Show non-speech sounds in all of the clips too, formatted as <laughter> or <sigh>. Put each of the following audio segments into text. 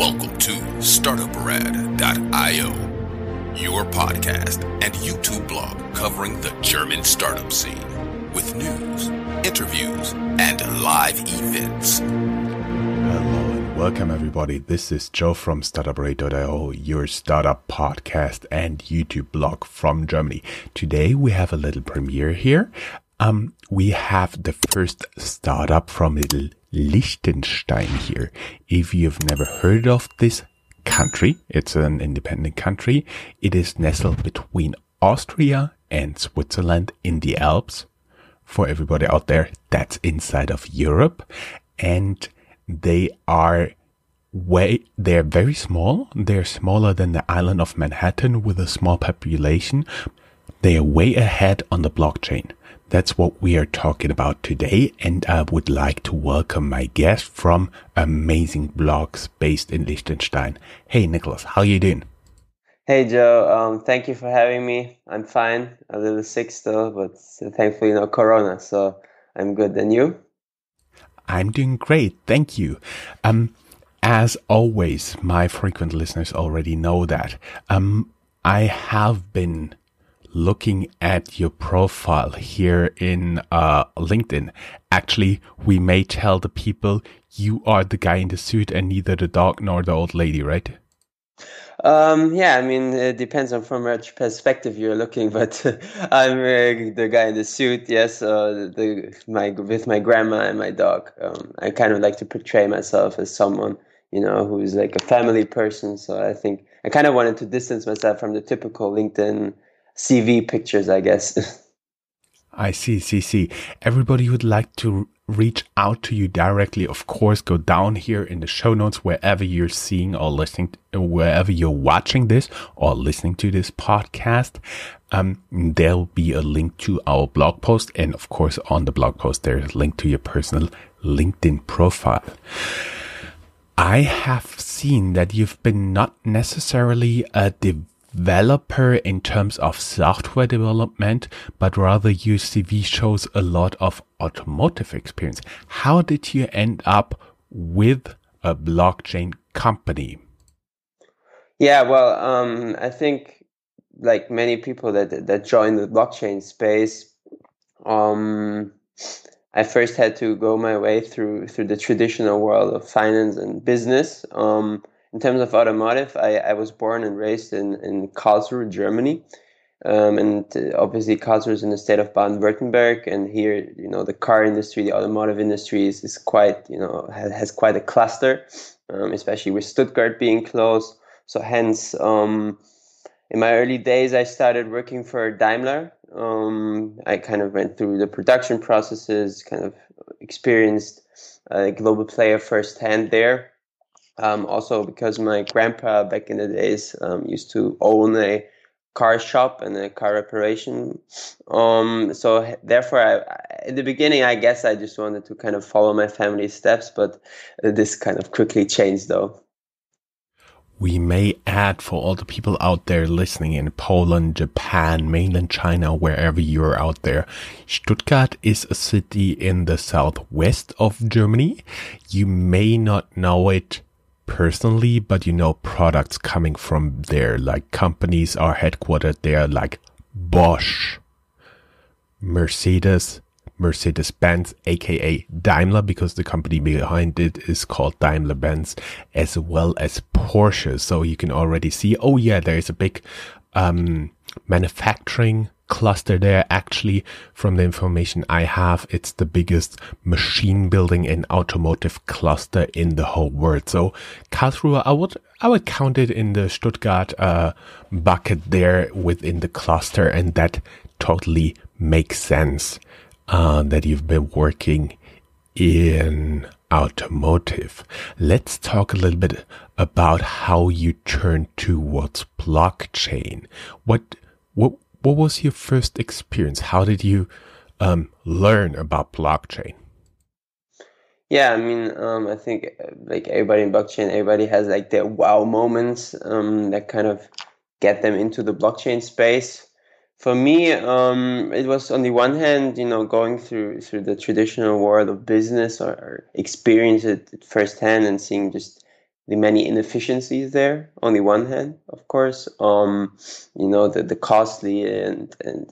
Welcome to StartupRad.io, your podcast and YouTube blog covering the German startup scene with news, interviews, and live events. Hello and welcome everybody. This is Joe from StartupRad.io, your startup podcast and YouTube blog from Germany. Today we have a little premiere here. Um, we have the first startup from little Liechtenstein here. If you've never heard of this country, it's an independent country. It is nestled between Austria and Switzerland in the Alps. For everybody out there, that's inside of Europe. And they are way, they're very small. They're smaller than the island of Manhattan with a small population. They are way ahead on the blockchain. That's what we are talking about today. And I would like to welcome my guest from Amazing Blocks based in Liechtenstein. Hey, Nicolas, how are you doing? Hey, Joe. Um, thank you for having me. I'm fine. A little sick still, but thankfully no corona. So I'm good. And you? I'm doing great. Thank you. Um, as always, my frequent listeners already know that. Um, I have been looking at your profile here in uh, LinkedIn, actually, we may tell the people you are the guy in the suit and neither the dog nor the old lady, right? Um, yeah, I mean, it depends on from which perspective you're looking, <laughs> but <laughs> I'm uh, the guy in the suit. Yes, uh, the my with my grandma and my dog. Um, I kind of like to portray myself as someone you know who's like a family person. So I think I kind of wanted to distance myself from the typical LinkedIn CV pictures, I guess. <laughs> I see, see, see. Everybody would like to reach out to you directly. Of course, go down here in the show notes wherever you're seeing or listening, to, wherever you're watching this or listening to this podcast. Um, there'll be a link to our blog post. And of course, on the blog post, there's a link to your personal LinkedIn profile. I have seen that you've been not necessarily a dev- developer in terms of software development, but rather your CV shows a lot of automotive experience. How did you end up with a blockchain company? Yeah, well, um, I think like many people that that join the blockchain space, um, I first had to go my way through through the traditional world of finance and business. Um, in terms of automotive, I, I was born and raised in, in Karlsruhe, Germany. Um, and uh, obviously Karlsruhe is in the state of Baden-Württemberg, and here, you know, the car industry, the automotive industry is, is quite, you know, has, has quite a cluster, um, especially with Stuttgart being close. So hence, um, in my early days, I started working for Daimler. Um, I kind of went through the production processes, kind of experienced a global player firsthand there. Um, also, because my grandpa back in the days um, used to own a car shop and a car reparation. Um, so therefore, I, in the beginning, I guess I just wanted to kind of follow my family's steps, but this kind of quickly changed, though. We may add for all the people out there listening in Poland, Japan, mainland China, wherever you're out there. Stuttgart is a city in the southwest of Germany. You may not know it personally, but you know, products coming from there, like companies are headquartered there, like Bosch, Mercedes, Mercedes Benz, aka Daimler, because the company behind it is called Daimler Benz, as well as Porsche. So you can already see, oh yeah, there is a big um, manufacturing cluster there. Actually, from the information I have, it's the biggest machine building and automotive cluster in the whole world. So Karlsruhe, I would, I would count it in the Stuttgart, uh, bucket there within the cluster. And that totally makes sense, uh, that you've been working in automotive. Let's talk a little bit about how you turned towards blockchain. What, what, what was your first experience? How did you um, learn about blockchain? Yeah, I mean, um, I think uh, like everybody in blockchain, everybody has like their wow moments um, that kind of get them into the blockchain space. For me, um, it was on the one hand, you know, going through through the traditional world of business or, or experience it firsthand and seeing just the many inefficiencies there on the one hand, of course, um, you know, the, the costly and, and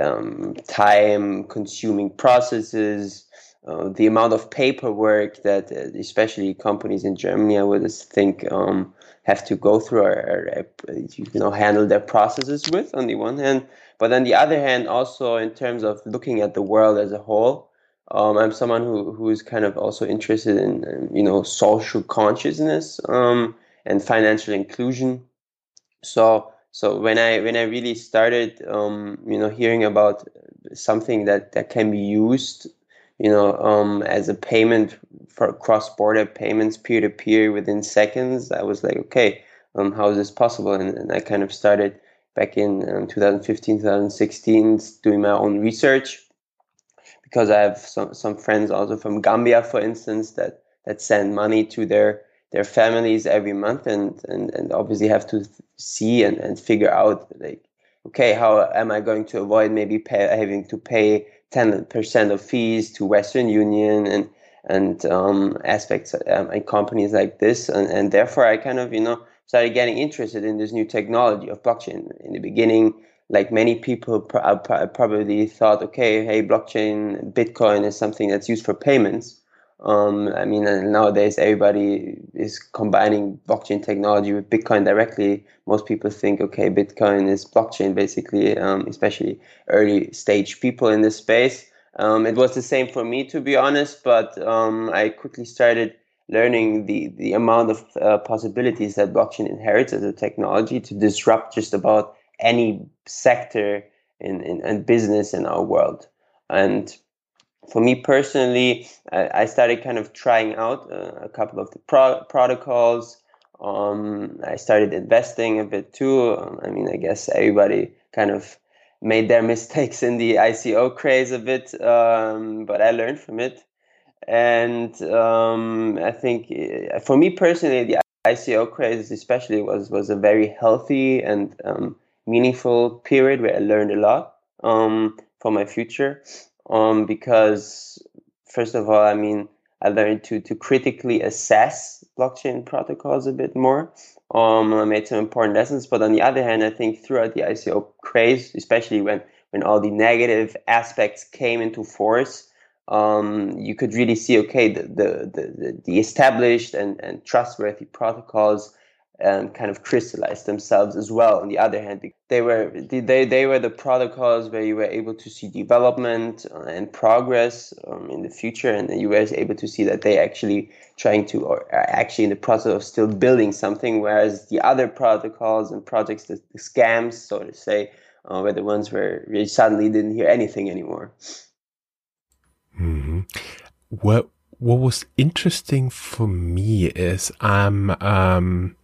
um, time consuming processes, uh, the amount of paperwork that uh, especially companies in Germany, I would think, um, have to go through or, or, you know handle their processes with on the one hand, but on the other hand, also in terms of looking at the world as a whole. Um, I'm someone who who is kind of also interested in, you know social consciousness um, and financial inclusion. So so when I when I really started um, you know hearing about something that that can be used you know um, as a payment for cross border payments peer to peer within seconds, I was like okay um, how is this possible? And, and I kind of started back in um, 2015 2016 doing my own research because I have some, some friends also from Gambia, for instance, that, that send money to their their families every month and, and, and obviously have to see and, and figure out like okay how am I going to avoid maybe pay, having to pay 10% of fees to Western Union and and um, aspects um, and companies like this? And, and therefore I kind of you know started getting interested in this new technology of blockchain. In the beginning like many people uh, probably thought, okay, hey, blockchain, Bitcoin is something that's used for payments. Um, I mean, nowadays everybody is combining blockchain technology with Bitcoin directly. Most people think, okay, Bitcoin is blockchain, basically, um, especially early stage people in this space. Um, it was the same for me, to be honest, but um, I quickly started learning the, the amount of uh, possibilities that blockchain inherits as a technology to disrupt just about any sector in, in, in business in our world. And for me personally, I, I started kind of trying out uh, a couple of the pro- protocols. Um, I started investing a bit too. Um, I mean, I guess everybody kind of made their <laughs> mistakes in the ICO craze a bit, um, but I learned from it. And um, I think uh, for me personally, the ICO craze especially was was a very healthy and um, meaningful period where I learned a lot um, for my future. Um, because first of all, I mean, I learned to to critically assess blockchain protocols a bit more. Um, I made some important lessons, but on the other hand, I think throughout the ICO craze, especially when when all the negative aspects came into force, um, you could really see okay the the the, the established and, and trustworthy protocols um, kind of crystallized themselves as well. On the other hand, they were they they were the protocols where you were able to see development and progress um, in the future, and you were able to see that they actually trying to or are actually in the process of still building something. Whereas the other protocols and projects, the, the scams, so to say, uh, were the ones where you suddenly didn't hear anything anymore. Mm-hmm. What what was interesting for me is I'm um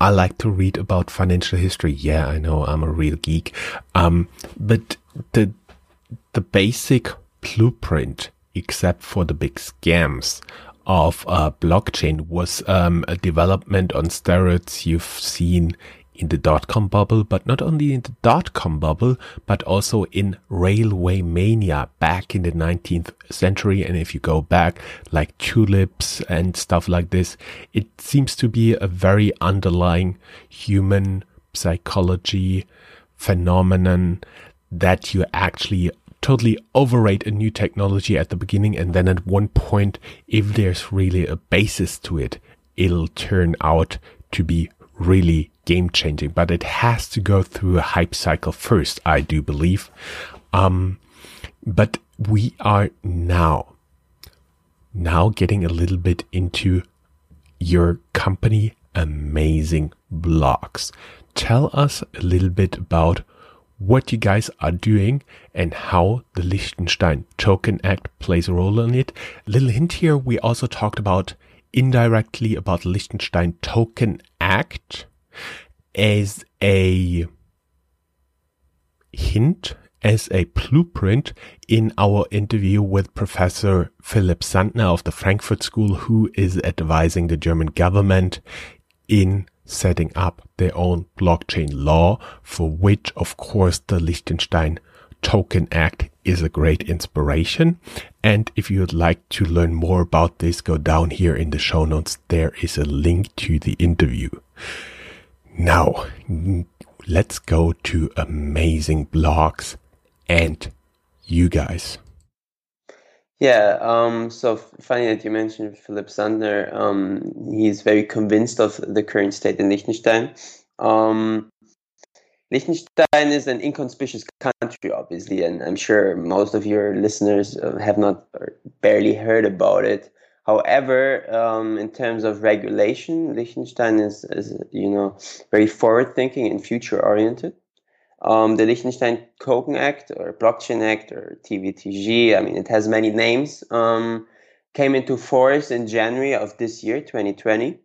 I like to read about financial history. Yeah, I know I'm a real geek. Um, but the the basic blueprint, except for the big scams of uh, blockchain, was um, a development on steroids you've seen in the dot com bubble, but not only in the dot com bubble, but also in railway mania back in the 19th century. And if you go back like tulips and stuff like this, it seems to be a very underlying human psychology phenomenon that you actually totally overrate a new technology at the beginning. And then at one point, if there's really a basis to it, it'll turn out to be really game changing, but it has to go through a hype cycle first, I do believe. Um, but we are now, now getting a little bit into your company, Amazing Blocks. Tell us a little bit about what you guys are doing and how the Liechtenstein Token Act plays a role in it. A little hint here, we also talked about indirectly about Liechtenstein Token Act as a hint, as a blueprint in our interview with Professor Philipp Sandner of the Frankfurt School, who is advising the German government in setting up their own blockchain law, for which, of course, the Liechtenstein Token Act is a great inspiration. And if you would like to learn more about this, go down here in the show notes. There is a link to the interview. Now, let's go to Amazing Blocks and you guys. Yeah, um, so funny that you mentioned Philipp Sandner. Um, he's very convinced of the current state in Liechtenstein. Um, Liechtenstein is an inconspicuous country, obviously, and I'm sure most of your listeners uh, have not barely heard about it. However, um, in terms of regulation, Liechtenstein is, is you know, very forward-thinking and future-oriented. Um, the Liechtenstein Token Act or Blockchain Act or TVTG, I mean, it has many names, um, came into force in January of this year, 2020.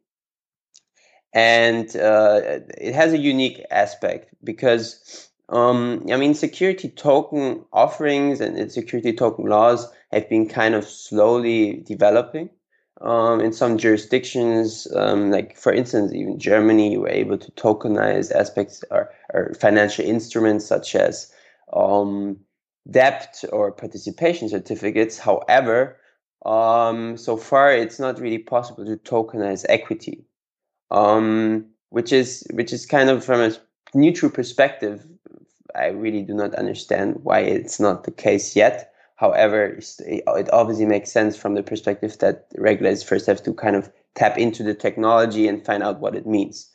And uh, it has a unique aspect because, um, I mean, security token offerings and security token laws have been kind of slowly developing. Um, in some jurisdictions, um, like for instance, even Germany, you were able to tokenize aspects or, or financial instruments such as um, debt or participation certificates. However, um, so far it's not really possible to tokenize equity, um, which is which is kind of from a neutral perspective. I really do not understand why it's not the case yet. However, it obviously makes sense from the perspective that regulators first have to kind of tap into the technology and find out what it means.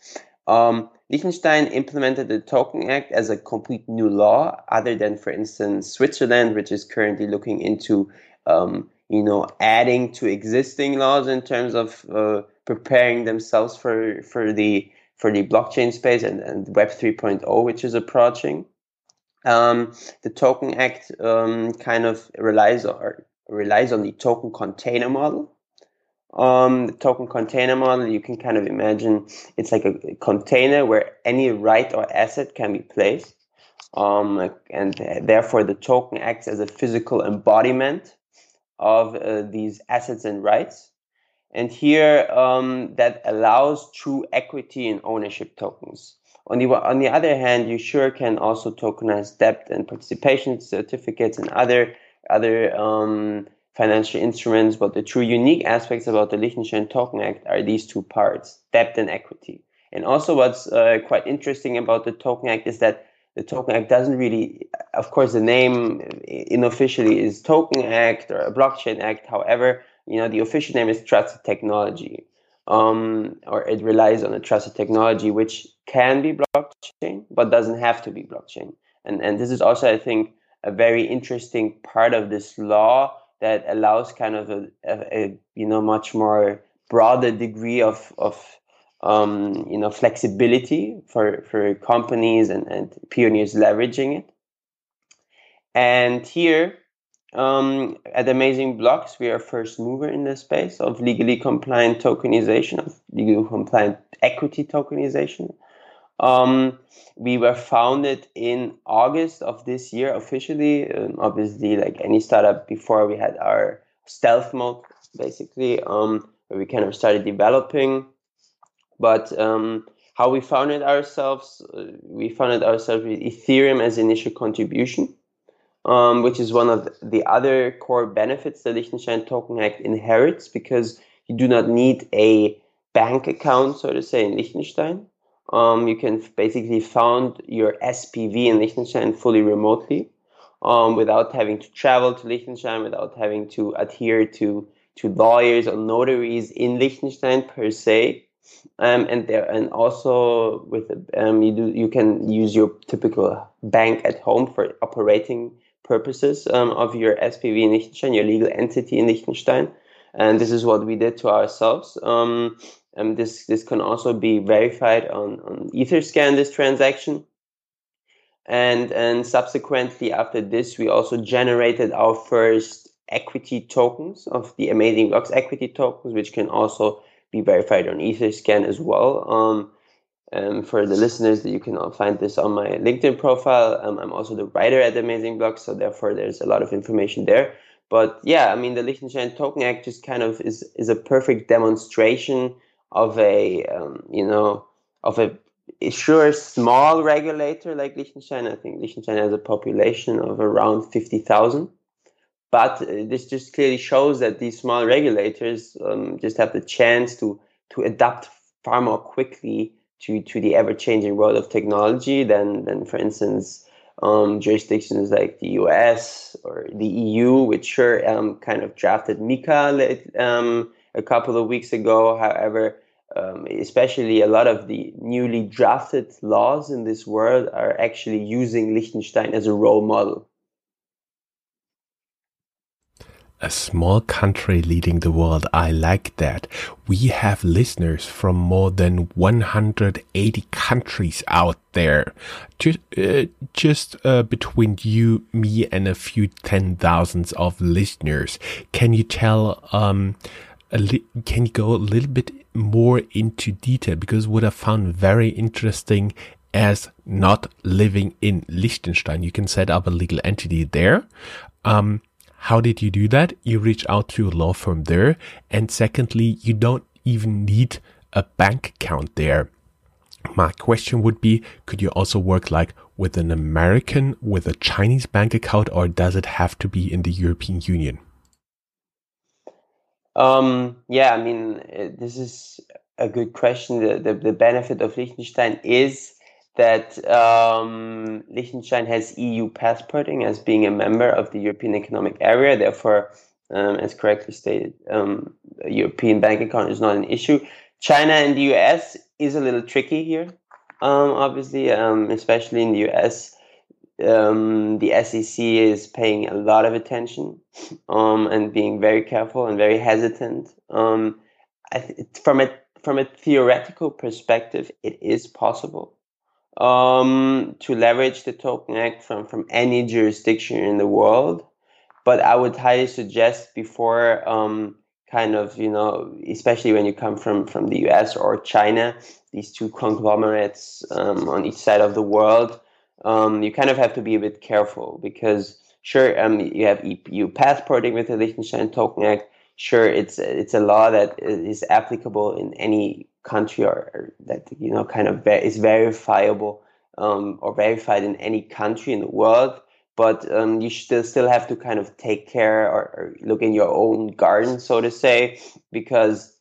Um, Liechtenstein implemented the Token Act as a complete new law, other than, for instance, Switzerland, which is currently looking into, um, you know, adding to existing laws in terms of uh, preparing themselves for for the for the blockchain space and, and Web 3.0, which is approaching. Um, the Token Act um, kind of relies on, relies on the token container model. Um, the token container model, you can kind of imagine it's like a container where any right or asset can be placed. Um, and therefore, the token acts as a physical embodiment of uh, these assets and rights. And here, um, that allows true equity and ownership tokens. On the, on the other hand, you sure can also tokenize debt and participation certificates and other other um, financial instruments. But the true unique aspects about the Liechtenstein Token Act are these two parts: debt and equity. And also, what's uh, quite interesting about the Token Act is that the Token Act doesn't really, of course, the name unofficially is Token Act or Blockchain Act. However, you know the official name is Trusted Technology um, or it relies on a trusted technology which can be blockchain but doesn't have to be blockchain. And and this is also, I think, a very interesting part of this law that allows kind of a, a, a you know much more broader degree of of um, you know flexibility for for companies and, and pioneers leveraging it. And here um, at Amazing Blocks, we are first mover in the space of legally compliant tokenization, of legally compliant equity tokenization. Um, we were founded in August of this year officially. Um, obviously, like any startup before, we had our stealth mode basically, um, where we kind of started developing. But um, how we founded ourselves, uh, we founded ourselves with Ethereum as initial contribution um, which is one of the other core benefits the Liechtenstein Token Act inherits because you do not need a bank account, so to say, in Liechtenstein. Um, you can basically found your SPV in Liechtenstein fully remotely um, without having to travel to Liechtenstein, without having to adhere to, to lawyers or notaries in Liechtenstein per se. Um, and there, and also with um, you do you can use your typical bank at home for operating purposes um, of your SPV in Liechtenstein, your legal entity in Liechtenstein. And this is what we did to ourselves. Um, and this, this can also be verified on, on Etherscan, this transaction. And, and subsequently, after this, we also generated our first equity tokens of the Amazing Blocks equity tokens, which can also be verified on Etherscan as well. Um, um, for the listeners, that you can find this on my LinkedIn profile. Um, I'm also the writer at Amazing Blocks, so therefore there's a lot of information there. But yeah, I mean, the Liechtenstein Token Act just kind of is is a perfect demonstration of a um, you know of a sure small regulator like Liechtenstein. I think Liechtenstein has a population of around fifty thousand. But uh, this just clearly shows that these small regulators um, just have the chance to to adapt far more quickly to to the ever changing world of technology than than for instance um, jurisdictions like the US or the EU, which sure um, kind of drafted MiCA um, a couple of weeks ago. However, um, especially a lot of the newly drafted laws in this world are actually using Liechtenstein as a role model. A small country leading the world. I like that. We have listeners from more than 180 countries out there. Just, uh, just uh, between you, me, and a few ten thousands of listeners. Can you tell, um, can you go a little bit more into detail? Because what I found very interesting as not living in Liechtenstein, you can set up a legal entity there. Um, how did you do that? You reach out to a law firm there. And secondly, you don't even need a bank account there. My question would be, could you also work like with an American with a Chinese bank account or does it have to be in the European Union? Um, yeah, I mean, uh, this is a good question. The, the, the benefit of Liechtenstein is that um, Liechtenstein has EU passporting as being a member of the European Economic Area. Therefore, um, as correctly stated, um, a European bank account is not an issue. China and the US is a little tricky here, um, obviously, um, especially in the US. Um, the SEC is paying a lot of attention and being very careful and very hesitant. Th- from a from a theoretical perspective, it is possible um, to leverage the Token Act from, from any jurisdiction in the world. But I would highly suggest before um, kind of, you know, especially when you come from, from the US or China, these two conglomerates um, on each side of the world, um, you kind of have to be a bit careful because sure, um, you have EU passporting with the Liechtenstein Token Act. Sure, it's it's a law that is applicable in any country or, or that you know kind of ver- is verifiable um, or verified in any country in the world but um, you still still have to kind of take care or, or, look in your own garden so to say because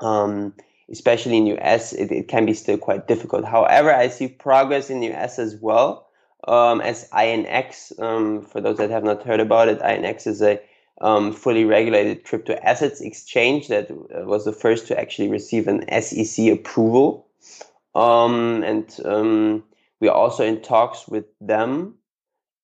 um, especially in us it, it, can be still quite difficult. However i see progress in us as well um, as INX um, for those that have not heard about it INX is a um, fully regulated crypto assets exchange that uh, was the first to actually receive an SEC approval. Um, and um, we are also in talks with them,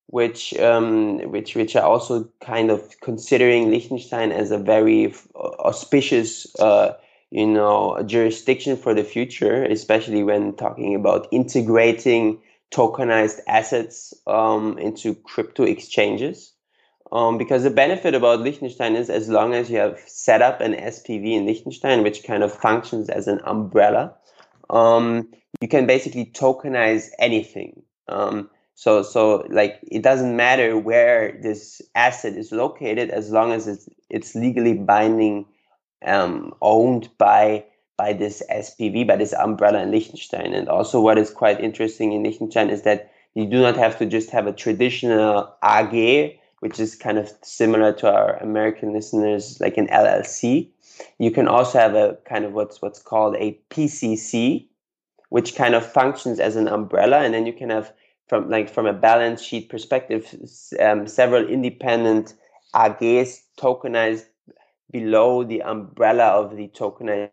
which um, which which are also kind of considering Liechtenstein as a very auspicious, uh, you know, jurisdiction for the future, especially when talking about integrating tokenized assets um, into crypto exchanges. Um, because the benefit about Liechtenstein is as long as you have set up an SPV in Liechtenstein, which kind of functions as an umbrella, um, you can basically tokenize anything. Um, so, so like it doesn't matter where this asset is located as long as it's it's legally binding, um, owned by by this SPV, by this umbrella in Liechtenstein. And also, what is quite interesting in Liechtenstein is that you do not have to just have a traditional AG which is kind of similar to our American listeners, like an LLC. You can also have a kind of what's what's called a PCC, which kind of functions as an umbrella, and then you can have from like from a balance sheet perspective, um, several independent AGs tokenized below the umbrella of the tokenized,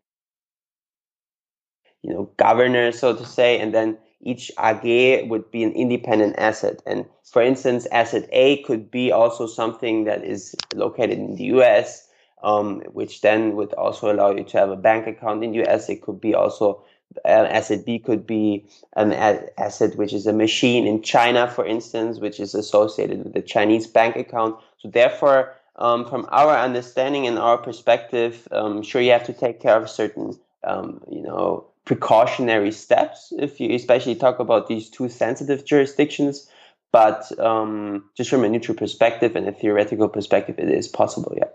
you know, governor, so to say, and then each AG would be an independent asset. And for instance, asset A could be also something that is located in the US, um, which then would also allow you to have a bank account in the US. It could be also uh, asset B could be an asset which is a machine in China, for instance, which is associated with a Chinese bank account. So therefore, um, from our understanding and our perspective, um, sure you have to take care of certain, um, you know, precautionary steps if you especially talk about these two sensitive jurisdictions but um, just from a neutral perspective and a theoretical perspective it is possible yeah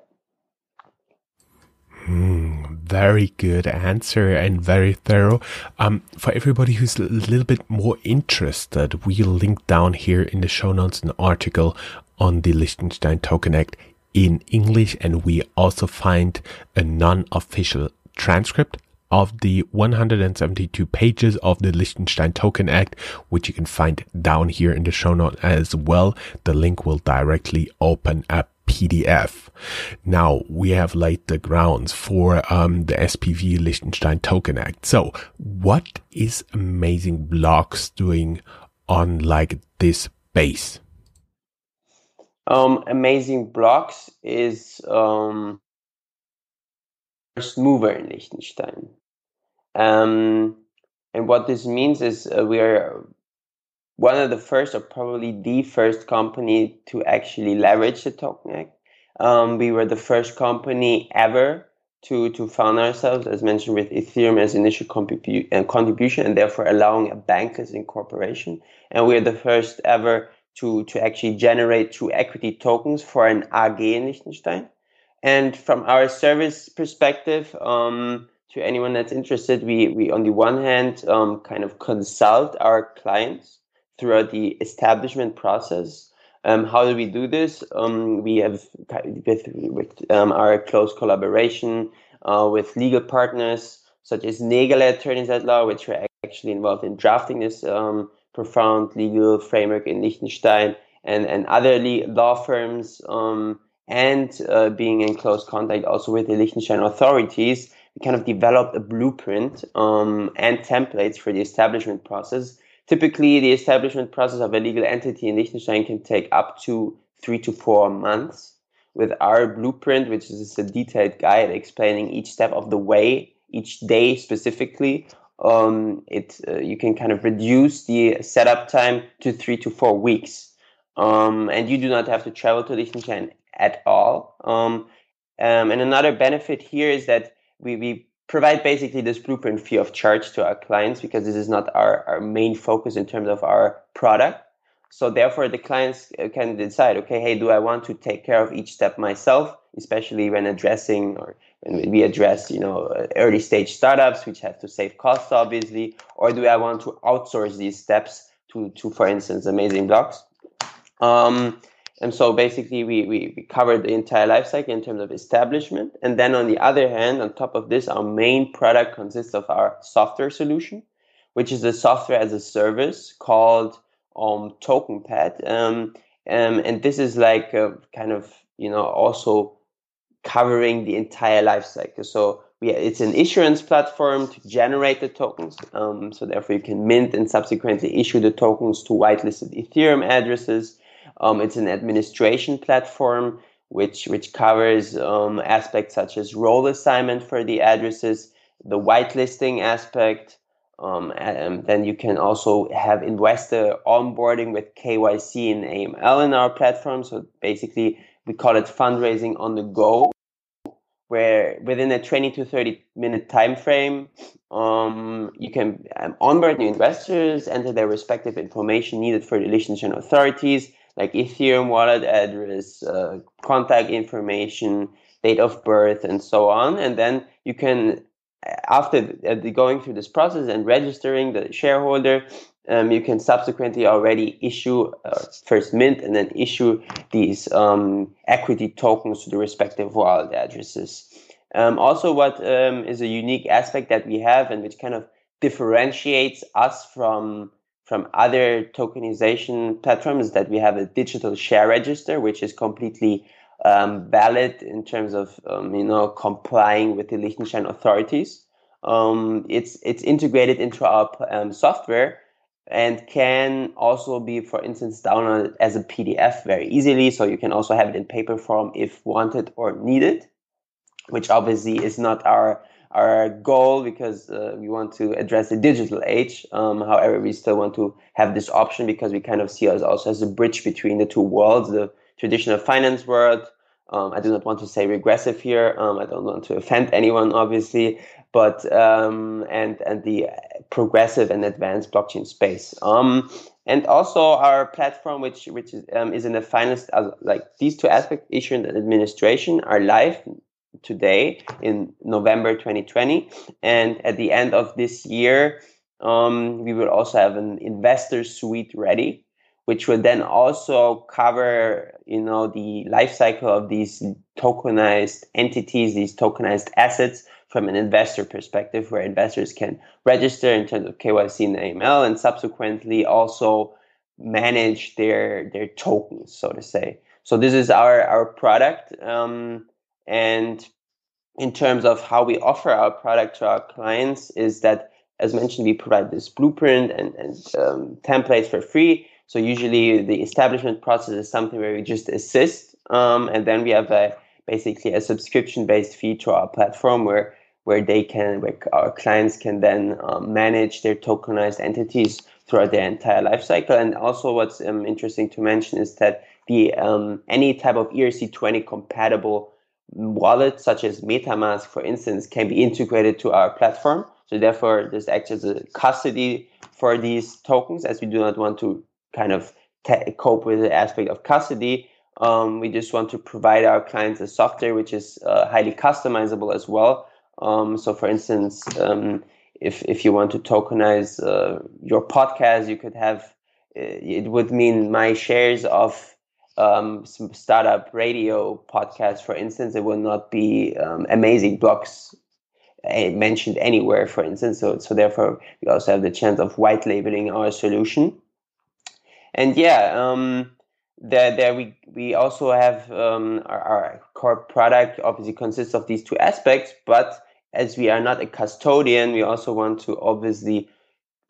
hmm, very good answer and very thorough. Um, for everybody who's a little bit more interested, we'll link down here in the show notes an article on the Liechtenstein Token Act in English, and we also find a non-official transcript of the 172 pages of the Liechtenstein Token Act, which you can find down here in the show note as well. The link will directly open a PDF. Now we have laid the grounds for um, the SPV Liechtenstein Token Act. So what is Amazing Blocks doing on like this base? Um, Amazing Blocks is um, first mover in Liechtenstein. Um, and what this means is uh, we are one of the first, or probably the first company to actually leverage the Token Um, we were the first company ever to to found ourselves, as mentioned, with Ethereum as initial uh, contribution, and therefore allowing a bank as incorporation. And we are the first ever to to actually generate true equity tokens for an AG in Liechtenstein. And from our service perspective, um, to anyone that's interested, we, we on the one hand um, kind of consult our clients throughout the establishment process. Um, how do we do this? Um, we have with, with um, our close collaboration uh, with legal partners such as Nägele Attorneys at Law, which were actually involved in drafting this um, profound legal framework in Liechtenstein, and, and other law firms um, and uh, being in close contact also with the Liechtenstein authorities, we kind of developed a blueprint um, and templates for the establishment process. Typically, the establishment process of a legal entity in Liechtenstein can take up to three to four months. With our blueprint, which is a detailed guide explaining each step of the way, each day specifically, um, it uh, you can kind of reduce the setup time to three to four weeks. Um, and you do not have to travel to Liechtenstein at all. Um, um, and another benefit here is that we, we provide basically this blueprint free of charge to our clients because this is not our, our main focus in terms of our product. So therefore, the clients uh, can decide, okay, hey, do I want to take care of each step myself, especially when addressing or when we address, you know, early stage startups which have to save costs, obviously, or do I want to outsource these steps to, to for instance, Amazing Blocks? Um, and so basically, we, we, we covered the entire life cycle in terms of establishment. And then on the other hand, on top of this, our main product consists of our software solution, which is a software as a service called um, TokenPad. Um, um, and this is like kind of, you know, also covering the entire life cycle. So we, it's an issuance platform to generate the tokens. Um, so therefore, you can mint and subsequently issue the tokens to whitelisted Ethereum addresses. Um, it's an administration platform which which covers um, aspects such as role assignment for the addresses, the whitelisting aspect. Um, and then you can also have investor onboarding with KYC and AML in our platform. So basically, we call it fundraising on the go, where within a 20 to 30 minute time frame, um, you can um, onboard new investors, enter their respective information needed for the Liechtenstein authorities, like Ethereum wallet address, uh, contact information, date of birth, and so on. And then you can, after uh, going through this process and registering the shareholder, um, you can subsequently already issue uh, first mint and then issue these um, equity tokens to the respective wallet addresses. Um, also, what um, is a unique aspect that we have and which kind of differentiates us from from other tokenization platforms that we have a digital share register, which is completely um, valid in terms of um, you know complying with the Liechtenstein authorities. Um, it's it's integrated into our um, software and can also be, for instance, downloaded as a PDF very easily. So you can also have it in paper form if wanted or needed, which obviously is not our our goal because uh, we want to address the digital age. Um, however, we still want to have this option because we kind of see us also as a bridge between the two worlds, the traditional finance world. Um, I do not want to say regressive here. Um, I don't want to offend anyone, obviously, but um, and and the progressive and advanced blockchain space. Um, and also our platform, which which is um, is in the finance, uh, like these two aspects, issue and administration, are live today in November 2020. And at the end of this year, um, we will also have an investor suite ready, which will then also cover, you know, the life cycle of these tokenized entities, these tokenized assets from an investor perspective, where investors can register in terms of KYC and AML, and subsequently also manage their their tokens, so to say. So this is our our product, um, and in terms of how we offer our product to our clients, is that as mentioned, we provide this blueprint and, and um, templates for free. So usually the establishment process is something where we just assist, um, and then we have a basically a subscription based fee to our platform where where they can where our clients can then um, manage their tokenized entities throughout their entire life cycle. And also, what's um, interesting to mention is that the um, any type of ERC20 compatible wallet, such as MetaMask, for instance, can be integrated to our platform. So therefore, this acts as a custody for these tokens, as we do not want to kind of t- cope with the aspect of custody. Um, we just want to provide our clients a software which is uh, highly customizable as well. Um, so, for instance, um, if if you want to tokenize uh, your podcast, you could have uh, it would mean my shares of um, some startup radio podcast, for instance. It will not be um, amazing blocks mentioned anywhere, for instance. So, so therefore, we also have the chance of white labeling our solution. And yeah, um, there, there we we also have um, our, our, core product obviously consists of these two aspects, but as we are not a custodian, we also want to obviously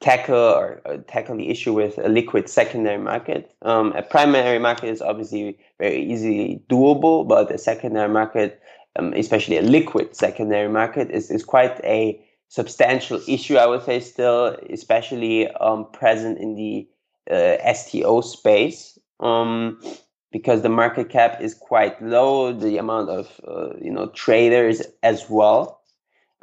tackle or, or tackle the issue with a liquid secondary market. Um, a primary market is obviously very easily doable, but a secondary market um, especially a liquid secondary market, is, is quite a substantial issue, I would say, still, especially um, present in the uh, STO space. Um, because the market cap is quite low, the amount of uh, you know traders as well.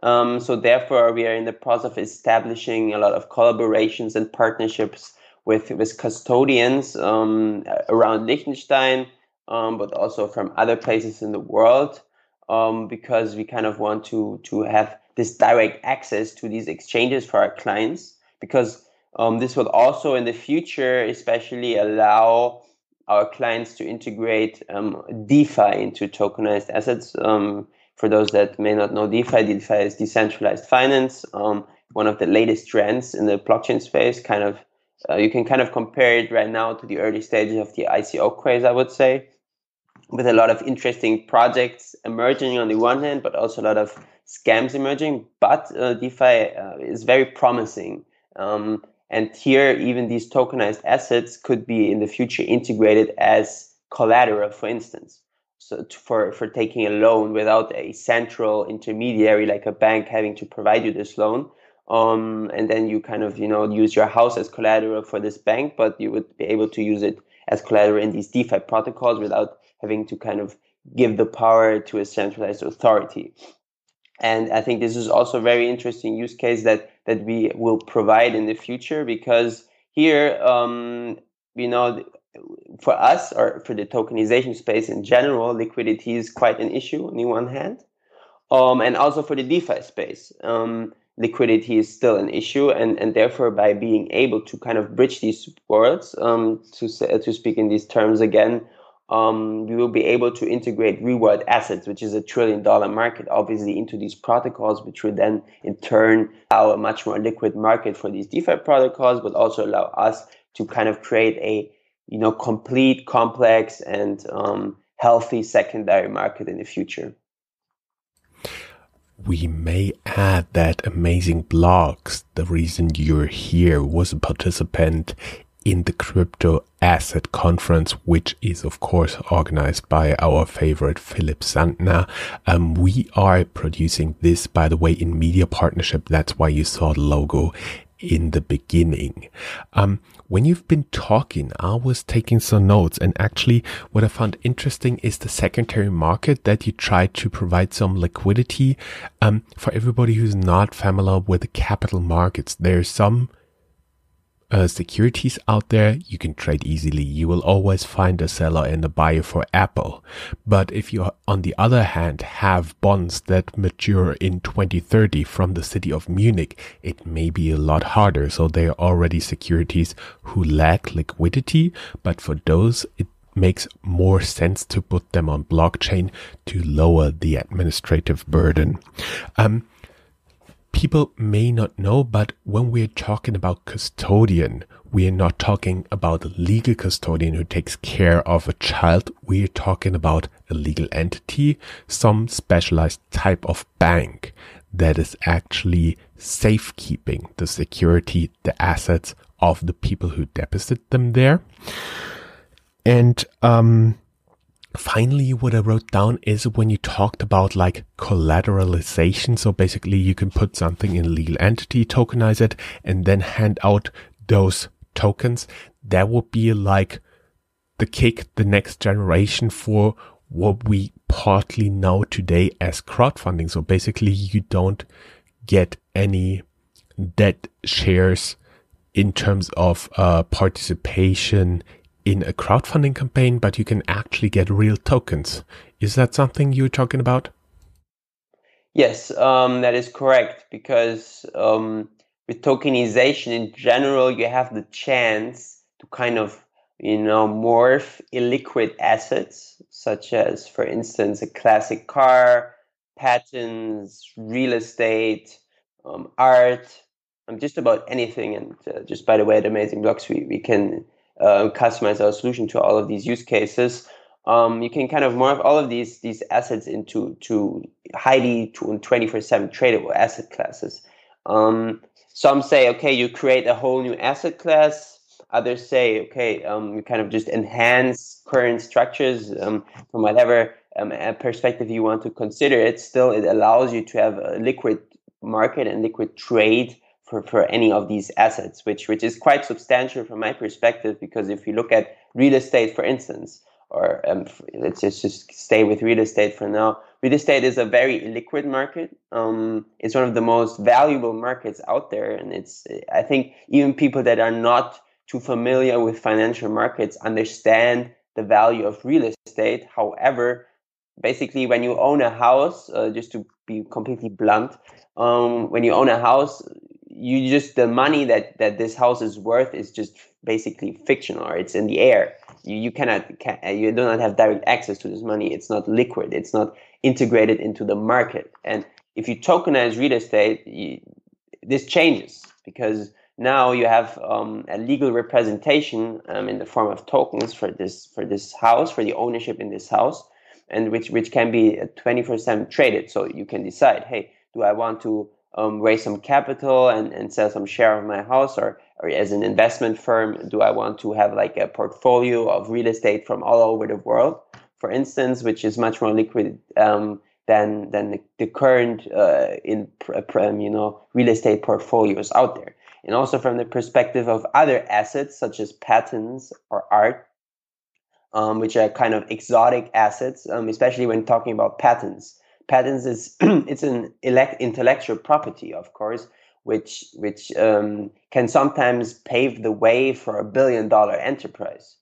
Um, so therefore, we are in the process of establishing a lot of collaborations and partnerships with with custodians um, around Liechtenstein, um, but also from other places in the world um, because we kind of want to to have this direct access to these exchanges for our clients because um, this will also in the future especially allow our clients to integrate um, DeFi into tokenized assets. For those that may not know DeFi, DeFi is decentralized finance, um, one of the latest trends in the blockchain space. Kind of, uh, you can kind of compare it right now to the early stages of the ICO craze, I would say with a lot of interesting projects emerging on the one hand, but also a lot of scams emerging. But uh, DeFi uh, is very promising. Um, and here, even these tokenized assets could be in the future integrated as collateral, for instance. So for, for taking a loan without a central intermediary like a bank having to provide you this loan. Um, and then you kind of, you know, use your house as collateral for this bank, but you would be able to use it as collateral in these DeFi protocols without having to kind of give the power to a centralized authority. And I think this is also a very interesting use case that that we will provide in the future because here, um, you know, for us or for the tokenization space in general, liquidity is quite an issue on the one hand, um, and also for the DeFi space. Um, liquidity is still an issue, and, and therefore, by being able to kind of bridge these worlds, um, to say, to speak in these terms again, um, we will be able to integrate reward assets, which is a trillion dollar market, obviously, into these protocols, which would then in turn allow a much more liquid market for these DeFi protocols, but also allow us to kind of create a you know complete, complex, and um, healthy secondary market in the future. We may add that Amazing Blocks, the reason you're here, was a participant in the crypto asset conference, which is of course organized by our favorite Philipp Sandner. Um, we are producing this, by the way, in media partnership. That's why you saw the logo in the beginning. Um, when you've been talking, I was taking some notes and actually what I found interesting is the secondary market that you try to provide some liquidity. Um, for everybody who's not familiar with the capital markets, there's some uh, securities out there, you can trade easily. You will always find a seller and a buyer for Apple. But if you, on the other hand, have bonds that mature in 2030 from the city of Munich, it may be a lot harder. So they are already securities who lack liquidity, but for those, it makes more sense to put them on blockchain to lower the administrative burden. Um, people may not know, but when we're talking about custodian, we're not talking about a legal custodian who takes care of a child. We're talking about a legal entity, some specialized type of bank that is actually safekeeping the security, the assets of the people who deposit them there. And, um, finally what i wrote down is when you talked about like collateralization. So basically you can put something in legal entity tokenize it and then hand out those tokens. That would be like the kick the next generation for what we partly know today as crowdfunding. So basically you don't get any debt shares in terms of uh, participation in a crowdfunding campaign, but you can actually get real tokens. Is that something you're talking about? Yes, um, that is correct. Because um, with tokenization in general, you have the chance to kind of, you know, morph illiquid assets, such as, for instance, a classic car, patents, real estate, um, art, um, just about anything. And uh, just by the way, at Amazing Blocks, we, we can uh, customize our solution to all of these use cases. Um, you can kind of morph all of these these assets into to highly to 24/7 tradable asset classes. Um, some say, okay, you create a whole new asset class. Others say, okay, um, you kind of just enhance current structures um, from whatever um, perspective you want to consider it. Still, it allows you to have a liquid market and liquid trade for, for any of these assets, which which is quite substantial from my perspective. Because if you look at real estate, for instance, or um, let's just, just stay with real estate for now. Real estate is a very liquid market. Um, it's one of the most valuable markets out there, and it's I think even people that are not too familiar with financial markets understand the value of real estate. However, basically, when you own a house, uh, just to be completely blunt, um, when you own a house, you just the money that that this house is worth is just basically fictional or it's in the air. You, you cannot can, you do not have direct access to this money. It's not liquid. It's not integrated into the market. And if you tokenize real estate you, this changes because now you have um, a legal representation um, in the form of tokens for this for this house for the ownership in this house and which which can be 24/7 traded. So you can decide hey do i want to um, raise some capital and, and sell some share of my house or, or as an investment firm do i want to have like a portfolio of real estate from all over the world for instance which is much more liquid um, than than the, the current uh, in um, you know real estate portfolios out there? And also from the perspective of other assets such as patents or art um, which are kind of exotic assets um, especially when talking about patents patents is <clears throat> it's an elect, intellectual property, of course, which which um, can sometimes pave the way for a billion dollar enterprise.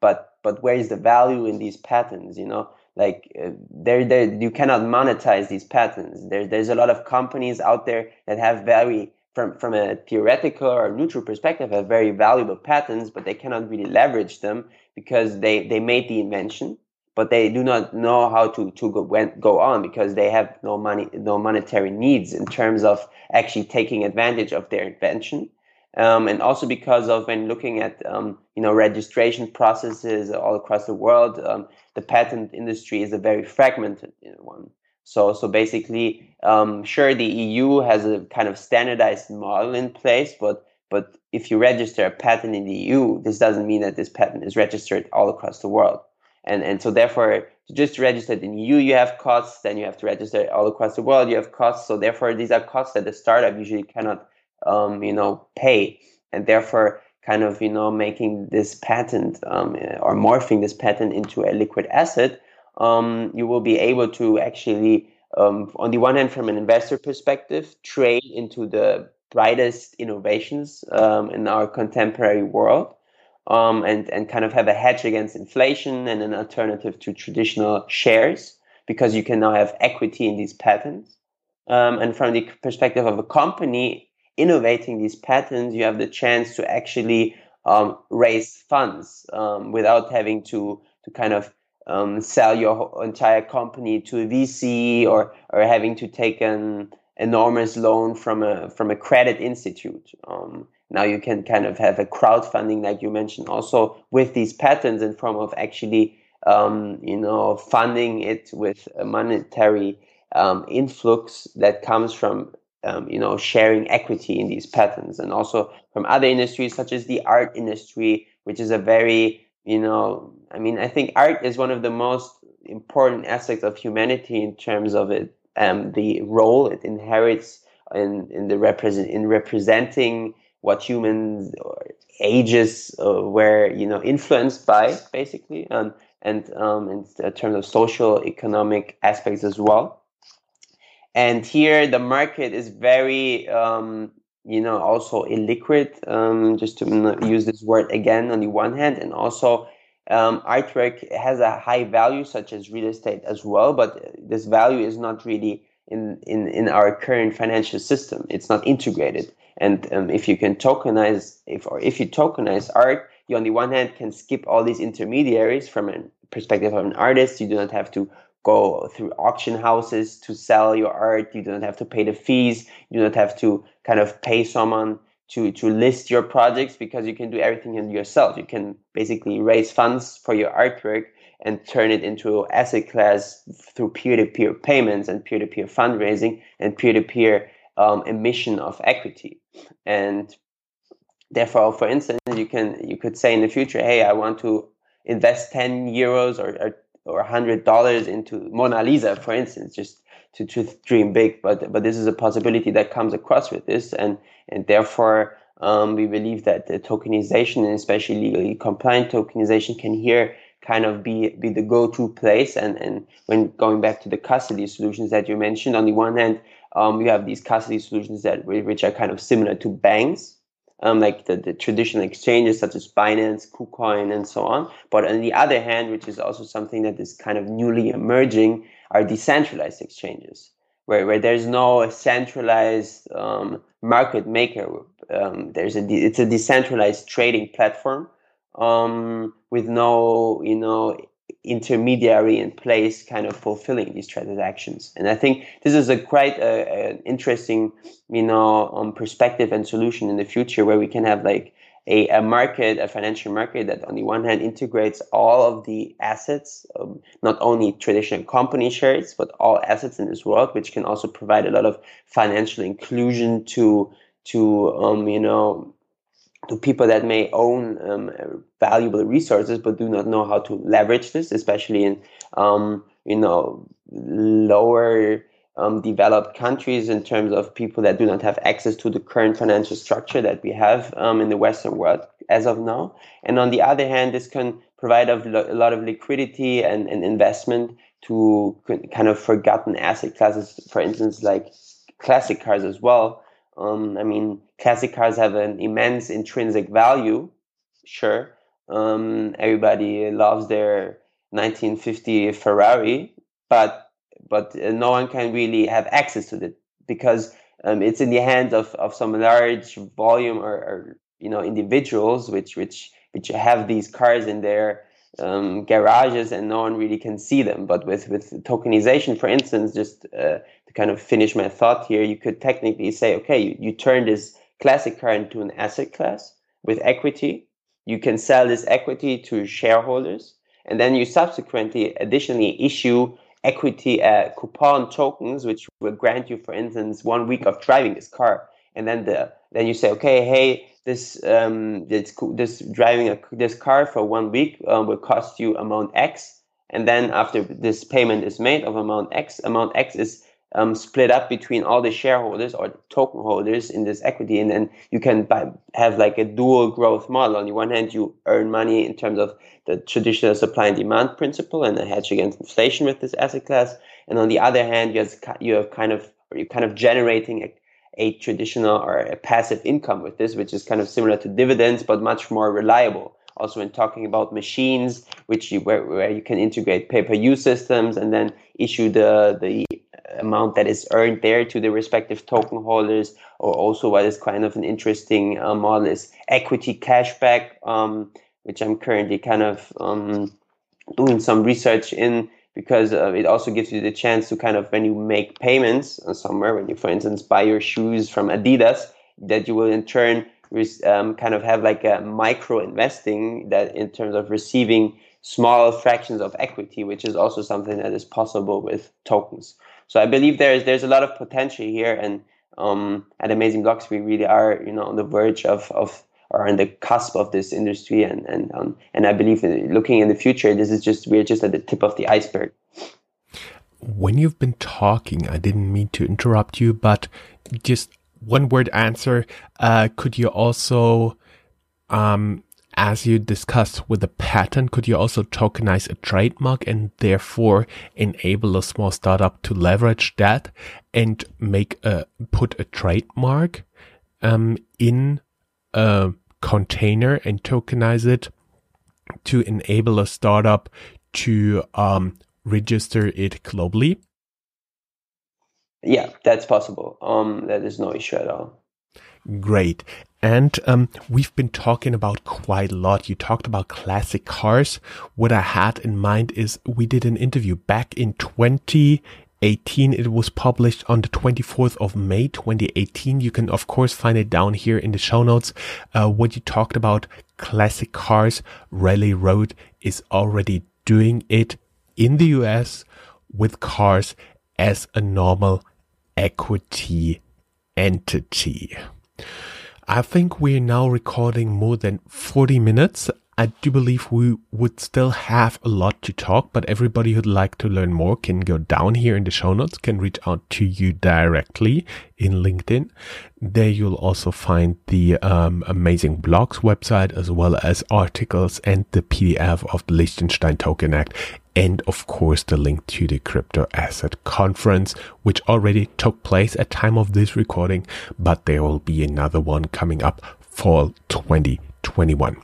But but where is the value in these patents? You know, like uh, there there you cannot monetize these patents. There there's a lot of companies out there that have very from from a theoretical or neutral perspective have very valuable patents, but they cannot really leverage them because they they made the invention but they do not know how to to go, go on because they have no money, no monetary needs in terms of actually taking advantage of their invention. Um, and also because of when looking at um, you know registration processes all across the world, um, the patent industry is a very fragmented one. So so basically, um, sure the EU has a kind of standardized model in place, but but if you register a patent in the EU, this doesn't mean that this patent is registered all across the world and and so therefore to just register in EU you have costs then you have to register all across the world you have costs so therefore these are costs that the startup usually cannot um, you know pay and therefore kind of you know making this patent um, or morphing this patent into a liquid asset um, you will be able to actually um, on the one hand from an investor perspective trade into the brightest innovations um, in our contemporary world. Um, and, and kind of have a hedge against inflation and an alternative to traditional shares because you can now have equity in these patents. Um, and from the perspective of a company innovating these patents, you have the chance to actually um, raise funds um, without having to, to kind of um, sell your entire company to a VC or, or having to take an enormous loan from a from a credit institute. Now you can kind of have a crowdfunding, like you mentioned, also with these patents in form of actually, um, you know, funding it with a monetary um, influx that comes from, um, you know, sharing equity in these patents, and also from other industries such as the art industry, which is a very, you know, I mean, I think art is one of the most important aspects of humanity in terms of it um, the role it inherits in, in the represent in representing what humans or ages uh, were you know influenced by basically um, and um, in terms of social economic aspects as well and here the market is very um, you know also illiquid um, just to use this word again on the one hand and also um, artwork has a high value, such as real estate as well, but this value is not really in, in, in our current financial system. It's not integrated. And um, if you can tokenize, if or if you tokenize art, you on the one hand can skip all these intermediaries from a perspective of an artist. You do not have to go through auction houses to sell your art. You do not have to pay the fees. You do not have to kind of pay someone to to list your projects because you can do everything yourself. You can basically raise funds for your artwork and turn it into asset class through peer-to-peer payments and peer-to-peer fundraising and peer-to-peer um, emission of equity. And therefore, for instance, you can you could say in the future, hey, I want to invest 10 euros or, or or hundred dollars into Mona Lisa, for instance, just to, to dream big. But but this is a possibility that comes across with this, and and therefore um, we believe that the tokenization, and especially legally compliant tokenization, can here kind of be be the go-to place. And and when going back to the custody solutions that you mentioned, on the one hand, um, you have these custody solutions that which are kind of similar to banks. Um, like the, the traditional exchanges such as Binance, KuCoin, and so on. But on the other hand, which is also something that is kind of newly emerging, are decentralized exchanges where, where there's no centralized um, market maker. Um, there's a de- it's a decentralized trading platform um, with no you know intermediary in place, kind of fulfilling these transactions. And I think this is a quite uh, interesting you know um, perspective and solution in the future where we can have like a, a market, a financial market that on the one hand integrates all of the assets, um, not only traditional company shares, but all assets in this world, which can also provide a lot of financial inclusion to to um, you know to people that may own um, valuable resources but do not know how to leverage this, especially in um, you know lower um, developed countries in terms of people that do not have access to the current financial structure that we have um, in the Western world as of now. And on the other hand, this can provide a lot of liquidity and, and investment to kind of forgotten asset classes, for instance, like classic cars as well. Um, I mean, classic cars have an immense intrinsic value, sure. Um, everybody loves their 1950 Ferrari, but but uh, no one can really have access to it because um, it's in the hands of, of some large volume or, or, you know individuals which which which have these cars in their um, garages and no one really can see them. But with with tokenization, for instance, just uh, to kind of finish my thought here, you could technically say, okay, you, you turn this classic car into an asset class with equity. You can sell this equity to shareholders, and then you subsequently additionally issue equity uh, coupon tokens, which will grant you, for instance, one week of driving this car, and then the then you say, okay, hey, this um, this this driving a, this car for one week um, will cost you amount X, and then after this payment is made of amount X, amount X is um, split up between all the shareholders or token holders in this equity, and then you can buy, have like a dual growth model. On the one hand, you earn money in terms of the traditional supply and demand principle and a hedge against inflation with this asset class, and on the other hand, you have, you have kind of you're kind of generating a, a traditional or a passive income with this, which is kind of similar to dividends, but much more reliable. Also, in talking about machines, which you, where, where you can integrate pay-per-use systems and then issue the the amount that is earned there to the respective token holders, or also what is kind of an interesting uh, model is equity cashback, um, which I'm currently kind of um, doing some research in because uh, it also gives you the chance to kind of when you make payments somewhere, when you, for instance, buy your shoes from Adidas, that you will in turn um, kind of have like a micro investing that in terms of receiving small fractions of equity, which is also something that is possible with tokens. So I believe there's there's a lot of potential here, and um, at Amazing Blocks we really are you know on the verge of of or on the cusp of this industry, and and um, and I believe looking in the future, this is just we're just at the tip of the iceberg. When you've been talking, I didn't mean to interrupt you, but just one word answer. Uh, could you also, um, as you discussed with the patent, could you also tokenize a trademark and therefore enable a small startup to leverage that and make a put a trademark um, in a container and tokenize it to enable a startup to um, register it globally? Yeah, that's possible. Um, that is no issue at all. Great. And um, we've been talking about quite a lot. You talked about classic cars. What I had in mind is we did an interview back in 2018. It was published on the 24th of May 2018. You can of course find it down here in the show notes. Uh, what you talked about classic cars, Rally Road is already doing it in the US with cars as a normal equity entity. I think we're now recording more than 40 minutes. I do believe we would still have a lot to talk, but everybody who'd like to learn more can go down here in the show notes, can reach out to you directly in LinkedIn. There you'll also find the um, Amazing Blocks website as well as articles and the PDF of the Liechtenstein Token Act. And of course, the link to the crypto asset conference, which already took place at time of this recording, but there will be another one coming up fall 2021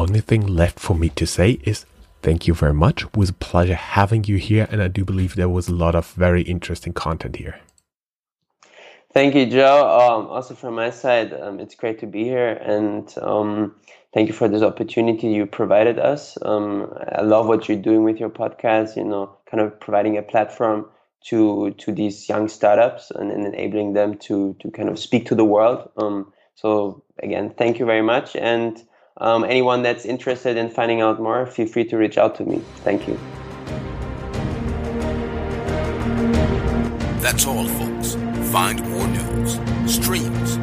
only thing left for me to say is thank you very much. It was a pleasure having you here, and I do believe there was a lot of very interesting content here. Thank you, Joe. Um, also from my side, um, it's great to be here, and um, thank you for this opportunity you provided us. Um, I love what you're doing with your podcast. You know, kind of providing a platform to to these young startups and, and enabling them to to kind of speak to the world. Um, so again, thank you very much, and um, anyone that's interested in finding out more, feel free to reach out to me. Thank you. That's all, folks. Find more news, streams,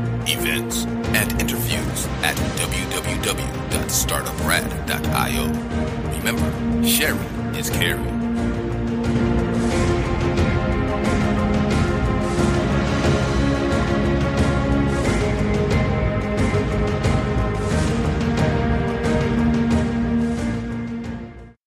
www.startuprad.io. Remember, sharing is caring.